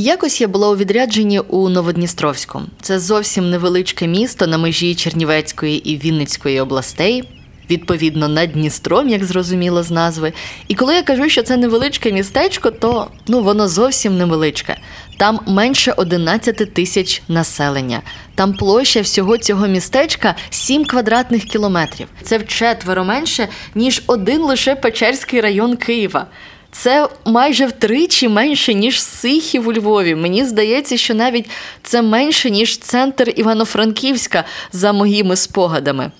Якось я була у відрядженні у Новодністровську. Це зовсім невеличке місто на межі Чернівецької і Вінницької областей, відповідно над Дністром, як зрозуміло з назви. І коли я кажу, що це невеличке містечко, то ну воно зовсім невеличке. Там менше 11 тисяч населення. Там площа всього цього містечка 7 квадратних кілометрів. Це вчетверо менше, ніж один лише Печерський район Києва. Це майже втричі менше, ніж Сихів у Львові. Мені здається, що навіть це менше, ніж центр Івано-Франківська за моїми спогадами.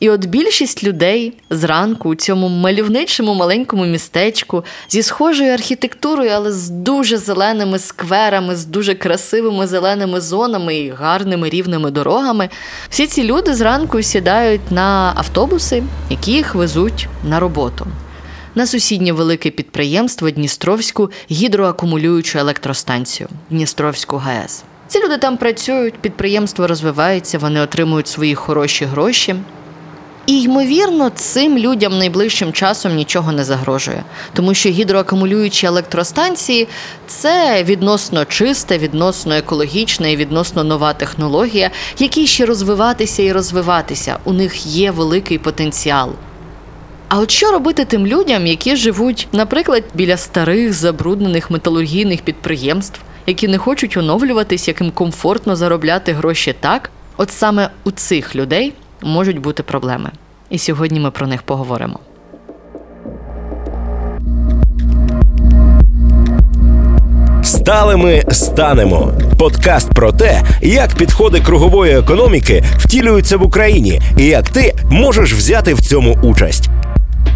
І от більшість людей зранку у цьому мальовничому маленькому містечку зі схожою архітектурою, але з дуже зеленими скверами, з дуже красивими зеленими зонами і гарними рівними дорогами, всі ці люди зранку сідають на автобуси, які їх везуть на роботу на сусіднє велике підприємство Дністровську гідроакумулюючу електростанцію Дністровську ГАЕС. Ці люди там працюють, підприємство розвивається, вони отримують свої хороші гроші. І, ймовірно, цим людям найближчим часом нічого не загрожує, тому що гідроакумулюючі електростанції це відносно чиста, відносно екологічна і відносно нова технологія, якій ще розвиватися і розвиватися. У них є великий потенціал. А от що робити тим людям, які живуть, наприклад, біля старих забруднених металургійних підприємств, які не хочуть оновлюватись, яким комфортно заробляти гроші так? От саме у цих людей можуть бути проблеми. І сьогодні ми про них поговоримо. Сталими станемо. Подкаст про те, як підходи кругової економіки втілюються в Україні і як ти можеш взяти в цьому участь.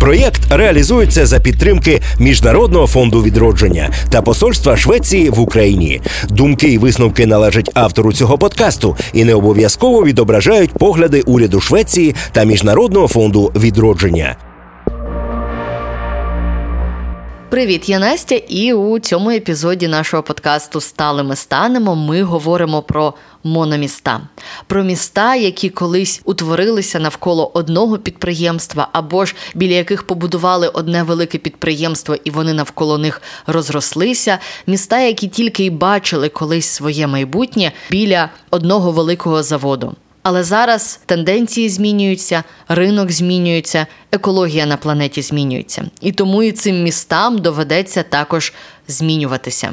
Проєкт реалізується за підтримки Міжнародного фонду відродження та посольства Швеції в Україні. Думки і висновки належать автору цього подкасту і не обов'язково відображають погляди уряду Швеції та Міжнародного фонду відродження. Привіт, я Настя, і у цьому епізоді нашого подкасту Стали ми станемо. Ми говоримо про мономіста, про міста, які колись утворилися навколо одного підприємства, або ж біля яких побудували одне велике підприємство, і вони навколо них розрослися. Міста, які тільки й бачили колись своє майбутнє біля одного великого заводу. Але зараз тенденції змінюються, ринок змінюється, екологія на планеті змінюється. І тому і цим містам доведеться також змінюватися.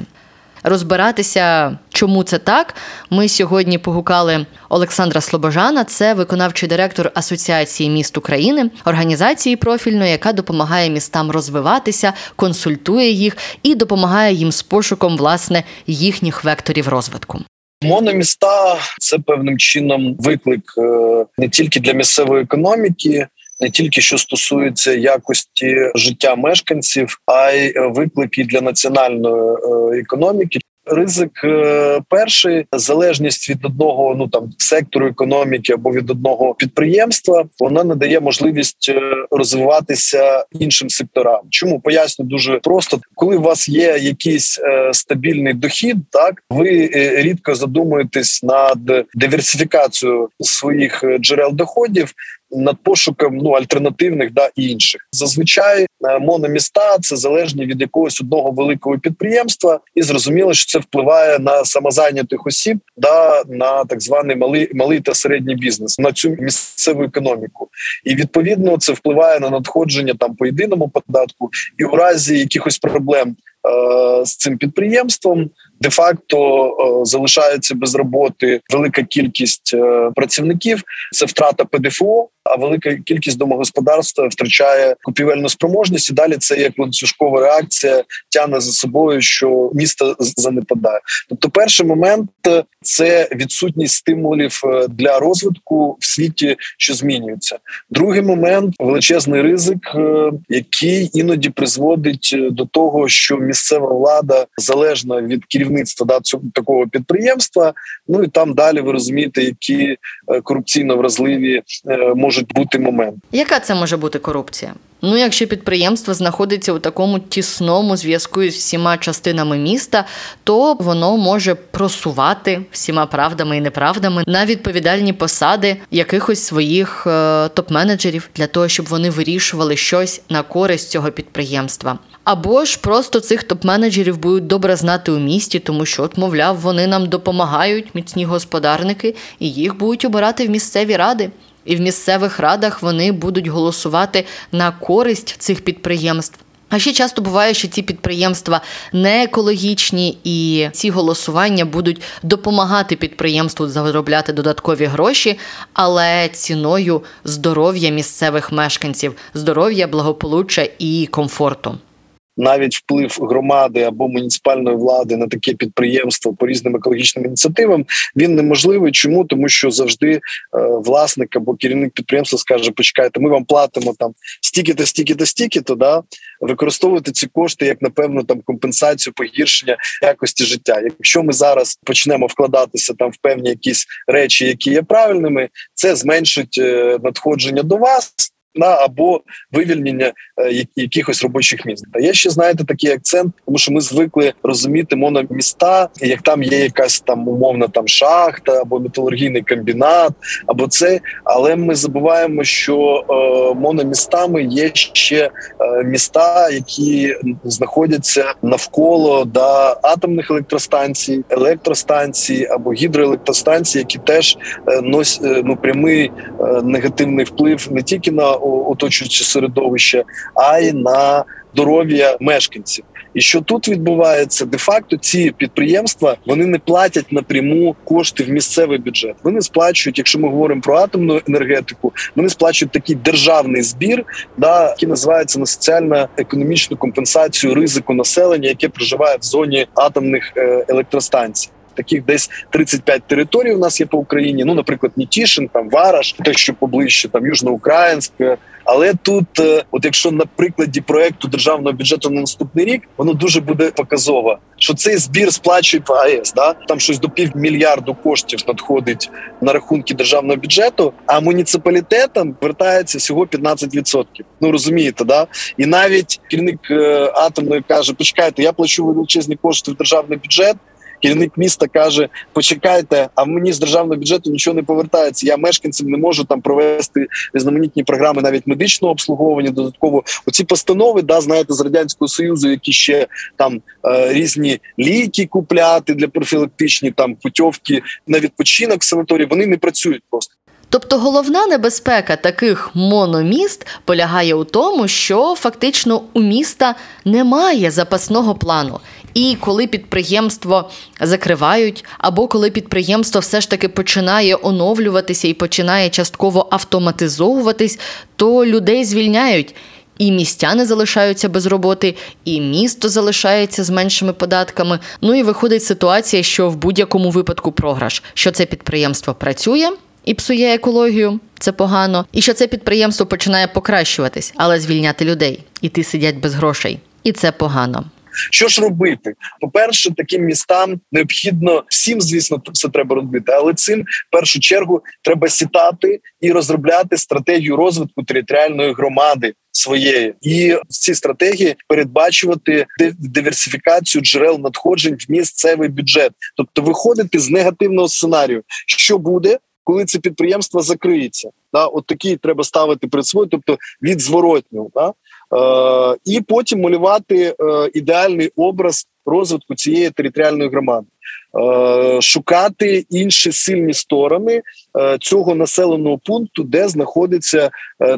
Розбиратися, чому це так, ми сьогодні погукали Олександра Слобожана, це виконавчий директор Асоціації міст України, організації профільної, яка допомагає містам розвиватися, консультує їх і допомагає їм з пошуком власне їхніх векторів розвитку. Мономіста це певним чином виклик е, не тільки для місцевої економіки. Не тільки що стосується якості життя мешканців, а й виклик і для національної е, економіки Ризик е, перший залежність від одного ну там сектору економіки або від одного підприємства, вона не дає можливість е, розвиватися іншим секторам. Чому поясню дуже просто, коли у вас є якийсь е, стабільний дохід, так ви рідко задумуєтесь над диверсифікацією своїх джерел доходів над пошуком ну альтернативних да інших. Зазвичай е, мономіста це залежні від якогось одного великого підприємства, і зрозуміло, що це впливає на самозайнятих осіб, да на так званий малий малий та середній бізнес, на цю місцеву економіку. І відповідно це впливає на надходження там по єдиному податку, і у разі якихось проблем е, з цим підприємством де-факто е, залишається без роботи велика кількість працівників. Це втрата ПДФО, а велика кількість домогосподарств втрачає купівельну спроможність. і Далі це як ланцюжкова реакція тягне за собою, що місто занепадає. Тобто, перший момент це відсутність стимулів е, для розвитку в світі, що змінюється. Другий момент величезний ризик, який іноді призводить до того, що місцева влада залежна від керівництва да, цього такого підприємства. Ну і там далі ви розумієте, які е, корупційно вразливі е, можуть бути моменти. Яка це може бути корупція? Ну, якщо підприємство знаходиться у такому тісному зв'язку із всіма частинами міста, то воно може просувати всіма правдами і неправдами на відповідальні посади якихось своїх е, топ-менеджерів для того, щоб вони вирішували щось на користь цього підприємства. Або ж просто цих топ-менеджерів будуть добре знати у місті, тому що, от, мовляв, вони нам допомагають, міцні господарники, і їх будуть обирати в місцеві ради. І в місцевих радах вони будуть голосувати на користь цих підприємств. А ще часто буває, що ці підприємства не екологічні, і ці голосування будуть допомагати підприємству заробляти додаткові гроші, але ціною здоров'я місцевих мешканців, здоров'я, благополуччя і комфорту навіть вплив громади або муніципальної влади на таке підприємство по різним екологічним ініціативам він неможливий. Чому тому, що завжди е, власник або керівник підприємства скаже: почекайте, ми вам платимо там стільки-то, стільки-то, стільки-то, да використовувати ці кошти як напевно там компенсацію погіршення якості життя. Якщо ми зараз почнемо вкладатися там в певні якісь речі, які є правильними, це зменшить е, надходження до вас на або вивільнення е, якихось робочих місць. Та є ще знаєте такий акцент, тому що ми звикли розуміти мономіста, як там є якась там умовна там шахта або металургійний комбінат, або це. Але ми забуваємо, що е, мономістами є ще е, міста, які знаходяться навколо да, атомних електростанцій, електростанцій або гідроелектростанцій, які теж е, носять е, ну прямий е, негативний вплив не тільки на оточуюче середовище, а й на здоров'я мешканців. І що тут відбувається, де факто ці підприємства вони не платять напряму кошти в місцевий бюджет. Вони сплачують, якщо ми говоримо про атомну енергетику, вони сплачують такий державний збір, да який називається на соціально-економічну компенсацію ризику населення, яке проживає в зоні атомних е, електростанцій таких десь 35 територій. У нас є по Україні. Ну, наприклад, Нітішин, там Вараш, те, що поближче, там Южноукраїнськ. Але тут, е, от якщо на прикладі проекту державного бюджету на наступний рік, воно дуже буде показово, що цей збір сплачує по АЕС. Да там щось до півмільярду коштів надходить на рахунки державного бюджету, а муніципалітетам вертається всього 15%. Ну розумієте, да і навіть керівник е, атомної каже: почекайте, я плачу величезні кошти в державний бюджет керівник міста каже: почекайте, а мені з державного бюджету нічого не повертається. Я мешканцям не можу там провести різноманітні програми, навіть медичного обслуговування. Додатково оці постанови, да, знаєте, з радянського союзу, які ще там е, різні ліки купляти для профілактичні там путьовки на відпочинок в санаторії, вони не працюють просто. Тобто головна небезпека таких мономіст полягає у тому, що фактично у міста немає запасного плану. І коли підприємство закривають, або коли підприємство все ж таки починає оновлюватися і починає частково автоматизовуватись, то людей звільняють. І містяни залишаються без роботи, і місто залишається з меншими податками. Ну і виходить ситуація, що в будь-якому випадку програш, що це підприємство працює і псує екологію, це погано, і що це підприємство починає покращуватись, але звільняти людей, і ти сидять без грошей, і це погано. Що ж робити? По перше, таким містам необхідно всім, звісно, все треба робити, але цим в першу чергу треба сітати і розробляти стратегію розвитку територіальної громади. Своєї і в цій стратегії передбачувати диверсифікацію джерел надходжень в місцевий бюджет, тобто виходити з негативного сценарію, що буде, коли це підприємство закриється. Да, от такий треба ставити перед собою, тобто від зворотнього. Да? Е, і потім малювати е, ідеальний образ розвитку цієї територіальної громади, е, шукати інші сильні сторони цього населеного пункту, де знаходиться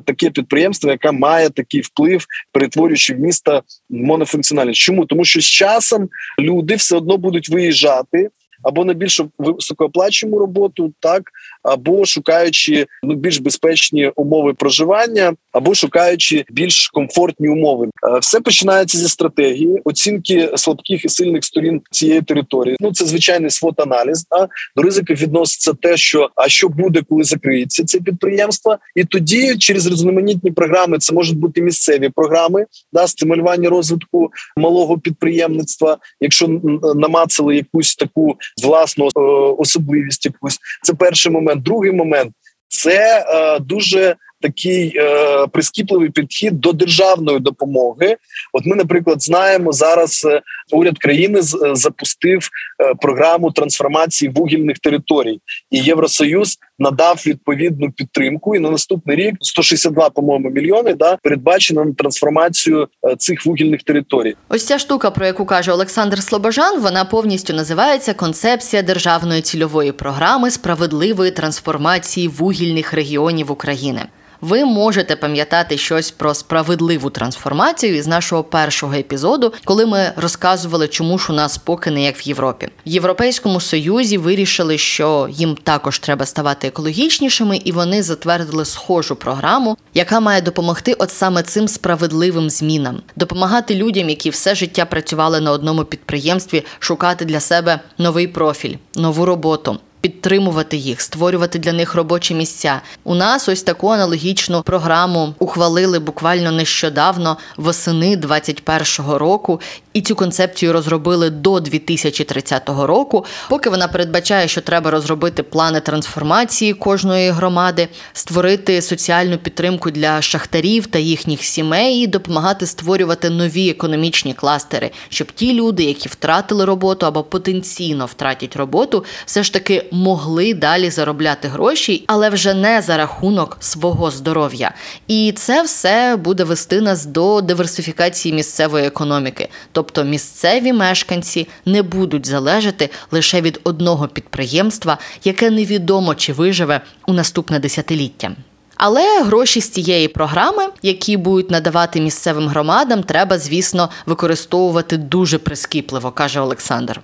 таке підприємство, яке має такий вплив, перетворюючи в місто монофункціональність. Чому тому, що з часом люди все одно будуть виїжджати або на більш високооплачувану роботу, так або шукаючи ну більш безпечні умови проживання, або шукаючи більш комфортні умови. Е, все починається зі стратегії, оцінки слабких і сильних сторін цієї території. Ну це звичайний свот аналіз. Да? До ризиків відноситься те, що а що буде, коли закриється це підприємство, і тоді через різноманітні програми це можуть бути місцеві програми, да стимулювання розвитку малого підприємництва. Якщо намацали якусь таку власну особливість, якусь це перший момент. Другий момент. Це е, дуже такий е, прискіпливий підхід до державної допомоги. От ми, наприклад, знаємо зараз. Е, уряд країни з, запустив е, програму трансформації вугільних територій, і Євросоюз надав відповідну підтримку. І на наступний рік 162, по-моєму, мільйони да передбачено на трансформацію е, цих вугільних територій. Ось ця штука, про яку каже Олександр Слобожан, вона повністю називається концепція державної цільової програми справедливої трансформації вугільних регіонів України ви можете пам'ятати щось про справедливу трансформацію із нашого першого епізоду, коли ми розказували, чому ж у нас поки не як в Європі. В Європейському Союзі вирішили, що їм також треба ставати екологічнішими, і вони затвердили схожу програму, яка має допомогти от саме цим справедливим змінам, допомагати людям, які все життя працювали на одному підприємстві, шукати для себе новий профіль, нову роботу підтримувати їх, створювати для них робочі місця. У нас ось таку аналогічну програму ухвалили буквально нещодавно восени 2021 року, і цю концепцію розробили до 2030 року. Поки вона передбачає, що треба розробити плани трансформації кожної громади, створити соціальну підтримку для шахтарів та їхніх сімей, і допомагати створювати нові економічні кластери, щоб ті люди, які втратили роботу або потенційно втратять роботу, все ж таки могли далі заробляти гроші, але вже не за рахунок свого здоров'я. І це все буде вести нас до диверсифікації місцевої економіки. Тобто місцеві мешканці не будуть залежати лише від одного підприємства, яке невідомо чи виживе у наступне десятиліття. Але гроші з цієї програми, які будуть надавати місцевим громадам, треба, звісно, використовувати дуже прискіпливо, каже Олександр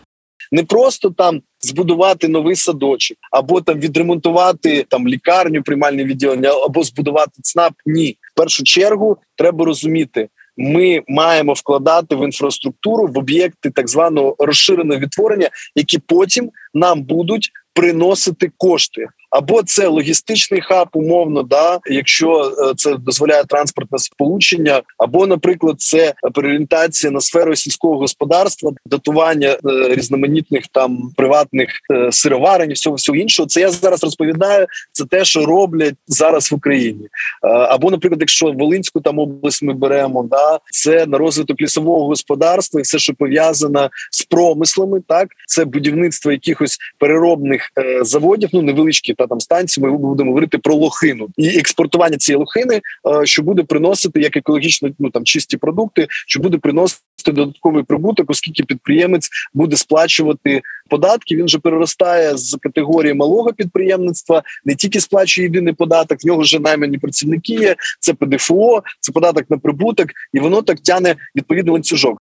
не просто там збудувати новий садочок, або там відремонтувати там лікарню, приймальне відділення, або збудувати ЦНАП. Ні, в першу чергу треба розуміти. Ми маємо вкладати в інфраструктуру в об'єкти так званого розширеного відтворення, які потім нам будуть приносити кошти або це логістичний хаб, умовно, да, якщо е, це дозволяє транспортне сполучення, або, наприклад, це переорієнтація на сферу сільського господарства, датування е, різноманітних там приватних е, сироварень, всього всього іншого. Це я зараз розповідаю. Це те, що роблять зараз в Україні. Або, наприклад, якщо Волинську там область ми беремо, да це на розвиток лісового господарства і все, що пов'язано промислами, так це будівництво якихось переробних заводів, ну невеличкі та там станції, ми будемо говорити про лохину і експортування цієї лохини, е, що буде приносити як екологічно ну там чисті продукти, що буде приносити додатковий прибуток, оскільки підприємець буде сплачувати податки. Він же переростає з категорії малого підприємництва, не тільки сплачує єдиний податок, в нього вже наймані працівники є. Це ПДФО, це податок на прибуток, і воно так тяне відповідний ланцюжок.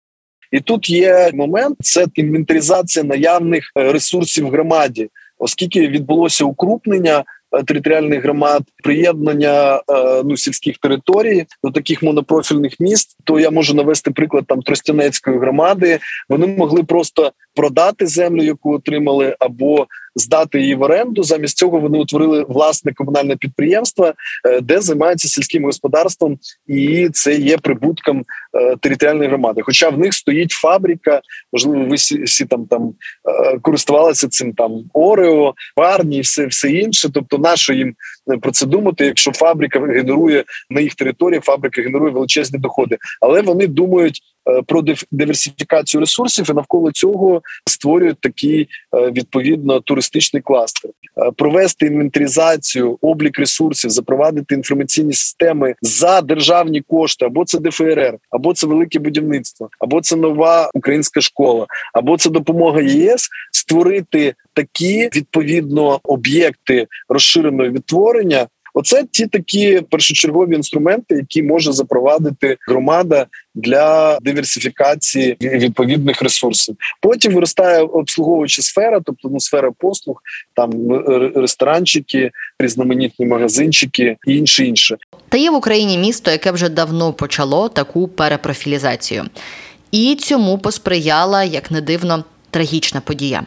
І тут є момент: це інвентаризація наявних е, ресурсів громаді оскільки відбулося укрупнення е, територіальних громад, приєднання е, ну сільських територій до таких монопрофільних міст, то я можу навести приклад там Тростянецької громади. Вони могли просто продати землю, яку отримали, або здати її в оренду. Замість цього вони утворили власне комунальне підприємство, е, де займаються сільським господарством, і це є прибутком е, територіальної громади. Хоча в них стоїть фабрика, можливо, ви всі, там там е, користувалися цим там Орео, парні, все все інше. Тобто, нащо їм про це думати, якщо фабрика генерує на їх території, фабрика генерує величезні доходи, але вони думають. Е, про диверсифікацію ресурсів і навколо цього створюють такий е, відповідно туристичний кластер, е, провести інвентаризацію, облік ресурсів, запровадити інформаційні системи за державні кошти, або це ДФРР, або це велике будівництво, або це нова українська школа, або це допомога ЄС створити такі відповідно об'єкти розширеного відтворення. Оце ті такі першочергові інструменти, які може запровадити громада для диверсифікації відповідних ресурсів. Потім виростає обслуговуюча сфера, тобто ну, сфера послуг, там ресторанчики, різноманітні магазинчики і інше інше. Та є в Україні місто, яке вже давно почало таку перепрофілізацію, і цьому посприяла, як не дивно, трагічна подія.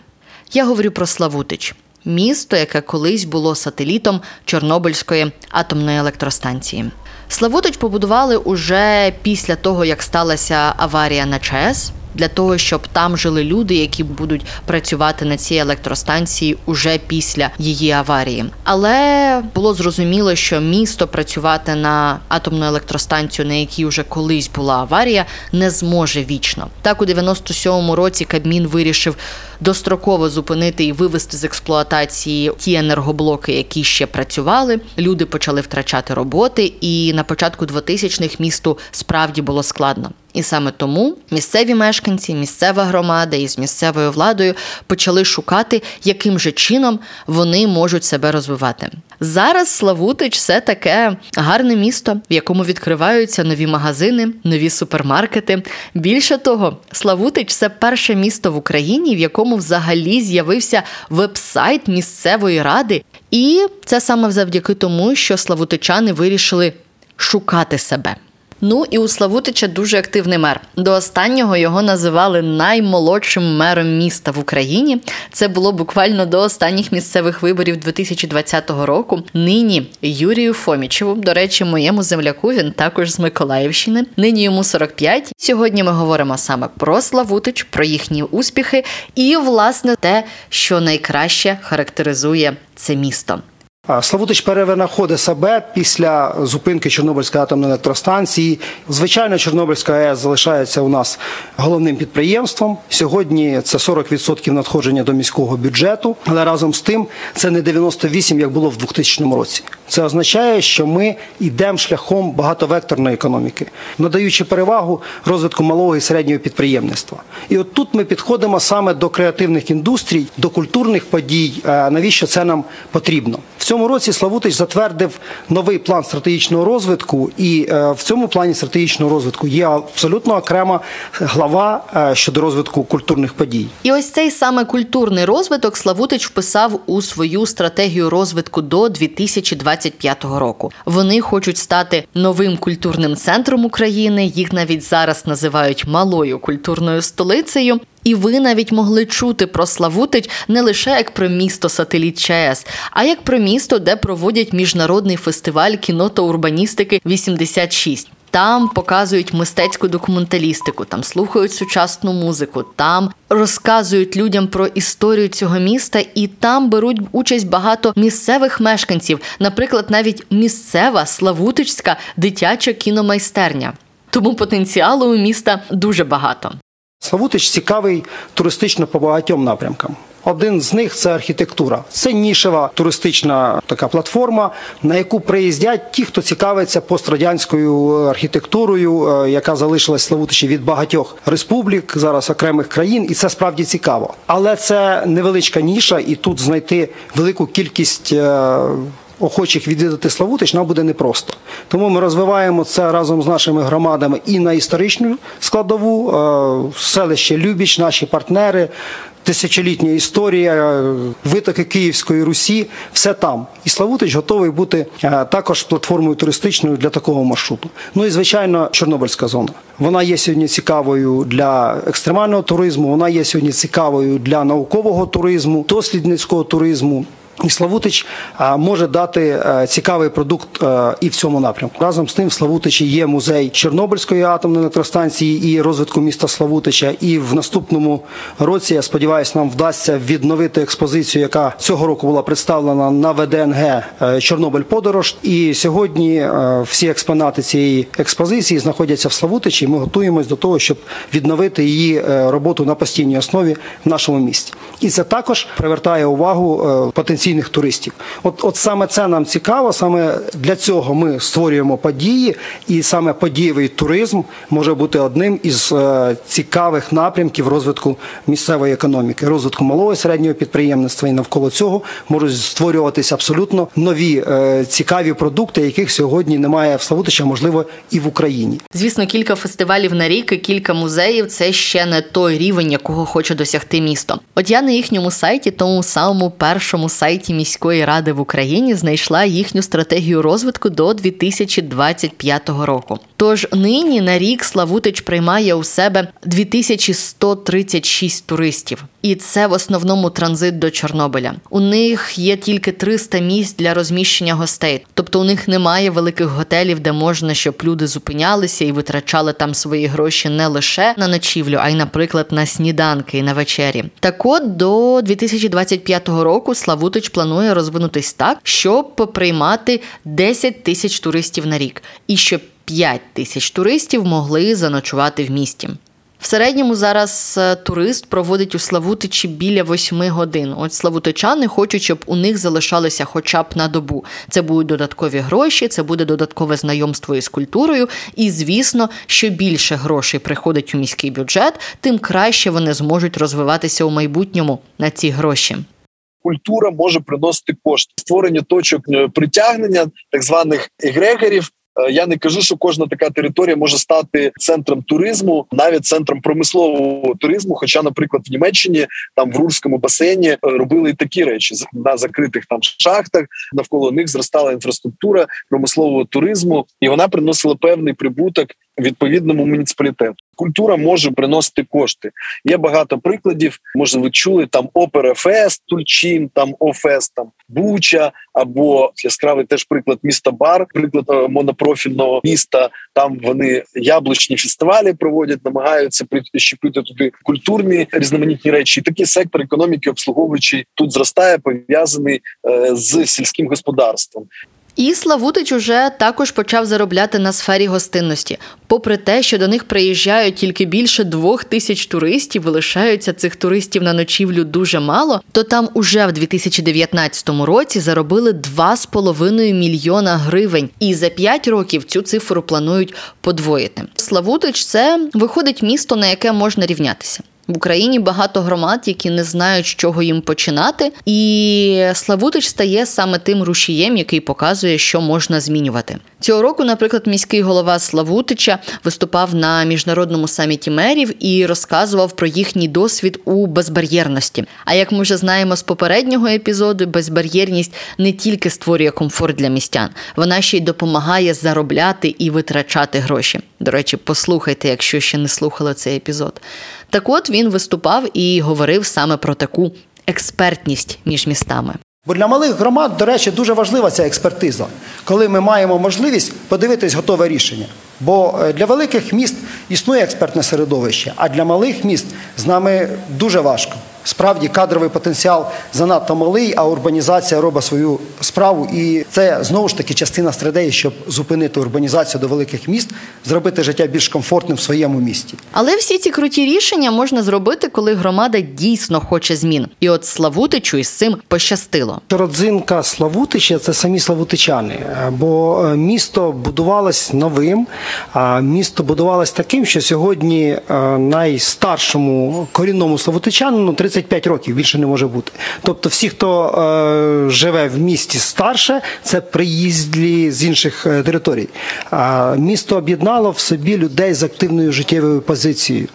Я говорю про Славутич місто, яке колись було сателітом Чорнобильської атомної електростанції. Славутич побудували уже після того, як сталася аварія на ЧАЕС. Для того, щоб там жили люди, які будуть працювати на цій електростанції уже після її аварії. Але було зрозуміло, що місто працювати на атомну електростанцію, на якій вже колись була аварія, не зможе вічно. Так у 97-му році Кабмін вирішив достроково зупинити і вивести з експлуатації ті енергоблоки, які ще працювали. Люди почали втрачати роботи, і на початку 2000-х місту справді було складно. І саме тому місцеві мешканці, місцева громада із місцевою владою почали шукати, яким же чином вони можуть себе розвивати. Зараз Славутич це таке гарне місто, в якому відкриваються нові магазини, нові супермаркети. Більше того, Славутич це перше місто в Україні, в якому взагалі з'явився веб-сайт місцевої ради, і це саме завдяки тому, що славутичани вирішили шукати себе. Ну і у Славутича дуже активний мер. До останнього його називали наймолодшим мером міста в Україні. Це було буквально до останніх місцевих виборів 2020 року. Нині Юрію Фомічеву, до речі, моєму земляку він також з Миколаївщини. Нині йому 45. Сьогодні ми говоримо саме про Славутич, про їхні успіхи і, власне, те, що найкраще характеризує це місто. Славутич перевинаходить себе після зупинки Чорнобильської атомної електростанції. Звичайно, Чорнобильська АЕС залишається у нас головним підприємством. Сьогодні це 40% надходження до міського бюджету, але разом з тим це не 98%, як було в 2000 році. Це означає, що ми йдемо шляхом багатовекторної економіки, надаючи перевагу розвитку малого і середнього підприємництва. І от тут ми підходимо саме до креативних індустрій, до культурних подій. Навіщо це нам потрібно? В цьому році Славутич затвердив новий план стратегічного розвитку, і е, в цьому плані стратегічного розвитку є абсолютно окрема глава е, щодо розвитку культурних подій. І ось цей саме культурний розвиток Славутич вписав у свою стратегію розвитку до 2025 року. Вони хочуть стати новим культурним центром України. Їх навіть зараз називають малою культурною столицею. І ви навіть могли чути про Славутич не лише як про місто сателіт ЧАЕС, а як про місто, де проводять міжнародний фестиваль кіно та урбаністики 86. Там показують мистецьку документалістику, там слухають сучасну музику, там розказують людям про історію цього міста, і там беруть участь багато місцевих мешканців, наприклад, навіть місцева Славутичська дитяча кіномайстерня. Тому потенціалу у міста дуже багато. Славутич цікавий туристично по багатьом напрямкам. Один з них це архітектура. Це нішева туристична така платформа, на яку приїздять ті, хто цікавиться пострадянською архітектурою, е, яка залишилась Славутичі від багатьох республік, зараз окремих країн, і це справді цікаво. Але це невеличка ніша, і тут знайти велику кількість. Е, охочих відвідати Славутич нам буде непросто. Тому ми розвиваємо це разом з нашими громадами і на історичну складову, е, селище Любіч, наші партнери. Тисячолітня історія, витоки Київської Русі, все там. І Славутич готовий бути е, також платформою туристичною для такого маршруту. Ну і звичайно, Чорнобильська зона. Вона є сьогодні цікавою для екстремального туризму. Вона є сьогодні цікавою для наукового туризму, дослідницького туризму. І Славутич може дати цікавий продукт і в цьому напрямку. Разом з тим, в Славутичі є музей Чорнобильської атомної електростанції і розвитку міста Славутича. І в наступному році я сподіваюся, нам вдасться відновити експозицію, яка цього року була представлена на ВДНГ е, Чорнобиль Подорож. І сьогодні е, всі експонати цієї експозиції знаходяться в Славутичі. Ми готуємось до того, щоб відновити її е, роботу на постійній основі в нашому місті. І це також привертає увагу потенційних потенційних туристів. От от саме це нам цікаво, саме для цього ми створюємо події, і саме подієвий туризм може бути одним із е, цікавих напрямків розвитку місцевої економіки, розвитку малого і середнього підприємництва. І навколо цього можуть створюватися абсолютно нові е, цікаві продукти, яких сьогодні немає в Славутича, можливо, і в Україні. Звісно, кілька фестивалів на рік і кілька музеїв це ще не той рівень, якого хоче досягти місто. От я на їхньому сайті, тому самому першому сайті сайті міської ради в Україні знайшла їхню стратегію розвитку до 2025 року. Тож нині на рік Славутич приймає у себе 2136 туристів. І це в основному транзит до Чорнобиля. У них є тільки 300 місць для розміщення гостей, тобто у них немає великих готелів, де можна, щоб люди зупинялися і витрачали там свої гроші не лише на ночівлю, а й, наприклад, на сніданки і на вечері. Так от до 2025 року Славутич планує розвинутись так, щоб приймати 10 тисяч туристів на рік, і щоб 5 тисяч туристів могли заночувати в місті. В середньому зараз е, турист проводить у Славутичі біля восьми годин. От славутичани хочуть, щоб у них залишалося хоча б на добу. Це будуть додаткові гроші, це буде додаткове знайомство із культурою. І звісно, що більше грошей приходить у міський бюджет, тим краще вони зможуть розвиватися у майбутньому на ці гроші. Культура може приносити кошти створення точок е, притягнення так званих егрегорів я не кажу, що кожна така територія може стати центром туризму, навіть центром промислового туризму. Хоча, наприклад, в Німеччині там в Рурському басейні е, робили і такі речі на закритих там шахтах. Навколо них зростала інфраструктура промислового туризму, і вона приносила певний прибуток відповідному муніципалітету. Культура може приносити кошти. Є багато прикладів. Може, ви чули там Опера Фест, Тульчин, там Офест, там Буча або яскравий теж приклад міста Бар, приклад е, монопрофільного міста. Там вони яблучні фестивалі проводять, намагаються прищепити туди культурні різноманітні речі. І такий сектор економіки, обслуговуючий тут зростає, пов'язаний е, з сільським господарством. І Славутич уже також почав заробляти на сфері гостинності. Попри те, що до них приїжджають тільки більше двох тисяч туристів, лишаються цих туристів на ночівлю дуже мало, то там уже в 2019 році заробили 2,5 мільйона гривень, і за 5 років цю цифру планують подвоїти. Славутич це виходить місто, на яке можна рівнятися. В Україні багато громад, які не знають, з чого їм починати, і Славутич стає саме тим рушієм, який показує, що можна змінювати. Цього року, наприклад, міський голова Славутича виступав на міжнародному саміті мерів і розказував про їхній досвід у безбар'єрності. А як ми вже знаємо з попереднього епізоду, безбар'єрність не тільки створює комфорт для містян, вона ще й допомагає заробляти і витрачати гроші. До речі, послухайте, якщо ще не слухали цей епізод. Так от він виступав і говорив саме про таку експертність між містами. Бо для малих громад, до речі, дуже важлива ця експертиза, коли ми маємо можливість подивитись готове рішення. Бо е, для великих міст існує експертне середовище, а для малих міст з нами дуже важко. Справді кадровий потенціал занадто малий, а урбанізація робить свою справу. І це знову ж таки частина стратегії, щоб зупинити урбанізацію до великих міст, зробити життя більш комфортним в своєму місті. Але всі ці круті рішення можна зробити, коли громада дійсно хоче змін. І от Славутичу із цим пощастило. Родзинка Славутича це самі Славутичани, бо е, місто будувалось новим. А місто будувалось таким, що сьогодні е, найстаршому корінному Славутичанину 30 35 років більше не може бути. Тобто, всі, хто е, живе в місті старше, це приїздлі з інших е, територій. А місто об'єднало в собі людей з активною життєвою позицією.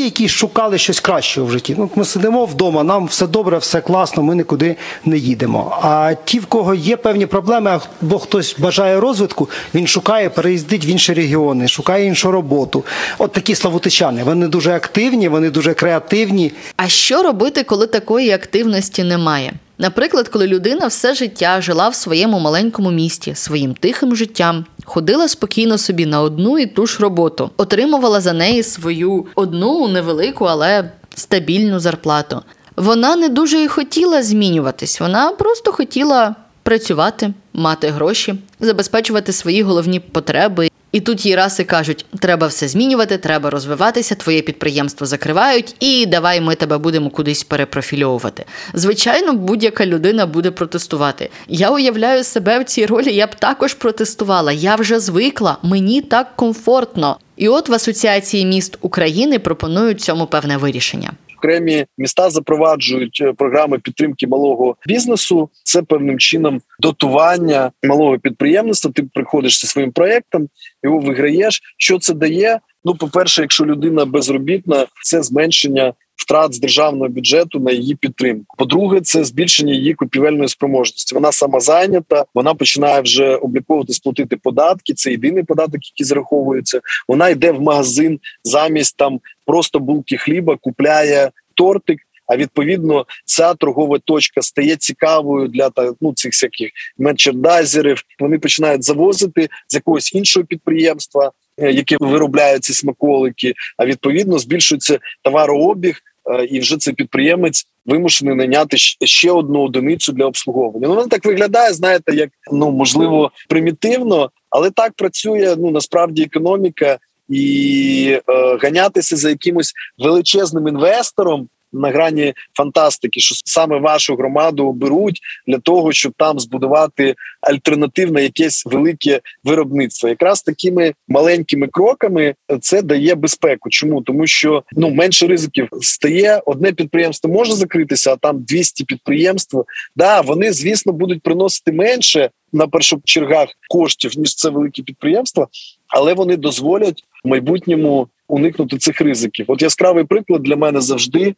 Ті, які шукали щось кращого в житті. Ну, Ми сидимо вдома, нам все добре, все класно, ми нікуди не їдемо. А ті, в кого є певні проблеми, або хтось бажає розвитку, він шукає, переїздить в інші регіони, шукає іншу роботу. От такі славутичани. Вони дуже активні, вони дуже креативні. А що робити, коли такої активності немає? Наприклад, коли людина все життя жила в своєму маленькому місті своїм тихим життям, ходила спокійно собі на одну і ту ж роботу, отримувала за неї свою одну невелику, але стабільну зарплату. Вона не дуже і хотіла змінюватись, вона просто хотіла працювати, мати гроші, забезпечувати свої головні потреби і тут їй раси кажуть, треба все змінювати, треба розвиватися, твоє підприємство закривають, і давай ми тебе будемо кудись перепрофільовувати. Звичайно, будь-яка людина буде протестувати. Я уявляю себе в цій ролі, я б також протестувала. Я вже звикла, мені так комфортно. І от в Асоціації міст України пропонують цьому певне вирішення окремі міста запроваджують е, програми підтримки малого бізнесу. Це певним чином дотування малого підприємництва. Ти приходиш зі своїм проєктом, його виграєш. Що це дає? Ну, по перше, якщо людина безробітна, це зменшення. Втрат з державного бюджету на її підтримку. По-друге, це збільшення її купівельної спроможності. Вона самозайнята, вона починає вже обліковувати сплатити податки. Це єдиний податок, який зараховується. Вона йде в магазин замість там просто булки хліба, купляє тортик. А відповідно, ця торгова точка стає цікавою для ну, цих всяких мерчендайзерів. Вони починають завозити з якогось іншого підприємства, е, яке виробляє ці смаколики. А відповідно збільшується товарообіг, е, і вже цей підприємець вимушений наняти ще одну одиницю для обслуговування. Ну воно так виглядає, знаєте, як ну можливо примітивно, але так працює ну насправді економіка і е, ганятися за якимось величезним інвестором на грані фантастики, що саме вашу громаду беруть для того, щоб там збудувати альтернативне якесь велике виробництво. Якраз такими маленькими кроками це дає безпеку. Чому тому, що ну менше ризиків стає одне підприємство може закритися, а там 200 підприємств. Да, вони звісно будуть приносити менше на першочергах коштів ніж це великі підприємства, але вони дозволять в майбутньому уникнути цих ризиків. От яскравий приклад для мене завжди, е,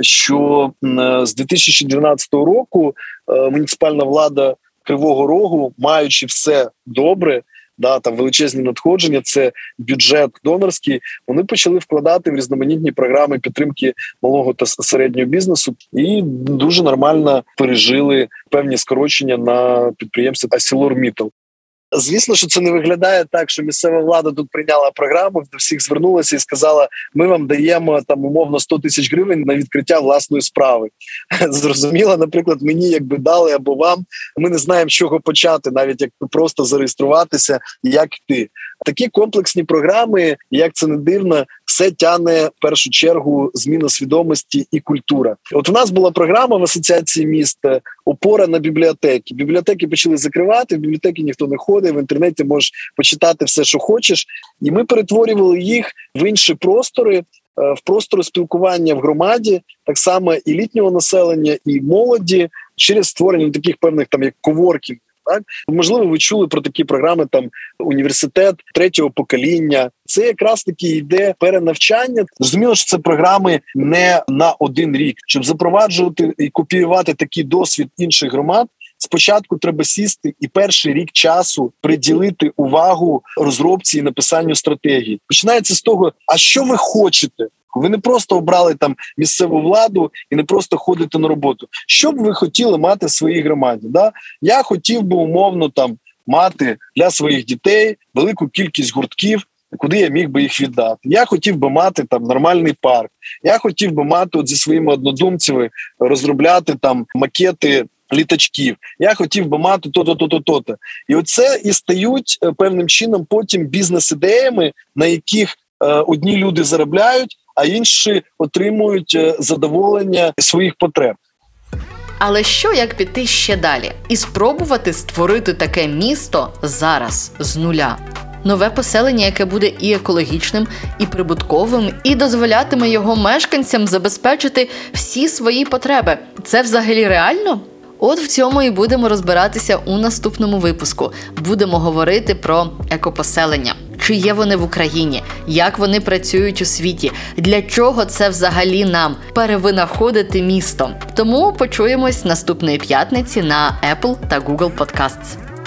що е, з 2012 року е, муніципальна влада Кривого Рогу, маючи все добре. Да, там величезні надходження, це бюджет донорський. Вони почали вкладати в різноманітні програми підтримки малого та середнього бізнесу і дуже нормально пережили певні скорочення на підприємстві Асілор Мітал. Звісно, що це не виглядає так, що місцева влада тут прийняла програму, до всіх звернулася і сказала: ми вам даємо там умовно 100 тисяч гривень на відкриття власної справи. Зрозуміло, наприклад, мені якби дали або вам. Ми не знаємо, з чого почати, навіть як просто зареєструватися як йти. Такі комплексні програми, як це не дивно, все тяне в першу чергу зміна свідомості і культура. От у нас була програма в асоціації міст опора на бібліотеки. Бібліотеки почали закривати. В бібліотеки ніхто не ходить. В інтернеті можеш почитати все, що хочеш, і ми перетворювали їх в інші простори. Е, в простору спілкування в громаді так само і літнього населення, і молоді через створення таких певних там як коворків так можливо, ви чули про такі програми там університет третього покоління. Це якраз таки йде перенавчання. Зрозуміло, що це програми не на один рік, щоб запроваджувати і копіювати такий досвід інших громад. Спочатку треба сісти і перший рік часу приділити увагу розробці і написанню стратегії. Починається з того, а що ви хочете. Ви не просто обрали там місцеву владу і не просто ходите на роботу. Що б ви хотіли мати в своїй громаді? Да? Я хотів би умовно там мати для своїх дітей велику кількість гуртків. Куди я міг би їх віддати? Я хотів би мати там нормальний парк. Я хотів би мати от зі своїми однодумцями розробляти там макети літачків. Я хотів би мати то-то, то-то, то-то. І оце і стають е, певним чином потім бізнес-ідеями, на яких е, одні люди заробляють, а інші отримують е, задоволення своїх потреб. Але що як піти ще далі і спробувати створити таке місто зараз з нуля? Нове поселення, яке буде і екологічним, і прибутковим, і дозволятиме його мешканцям забезпечити всі свої потреби. Це взагалі реально? От в цьому і будемо розбиратися у наступному випуску. Будемо говорити про екопоселення чи є вони в Україні, як вони працюють у світі, для чого це взагалі нам перевинаходити місто. Тому почуємось наступної п'ятниці на Apple та Google Podcasts.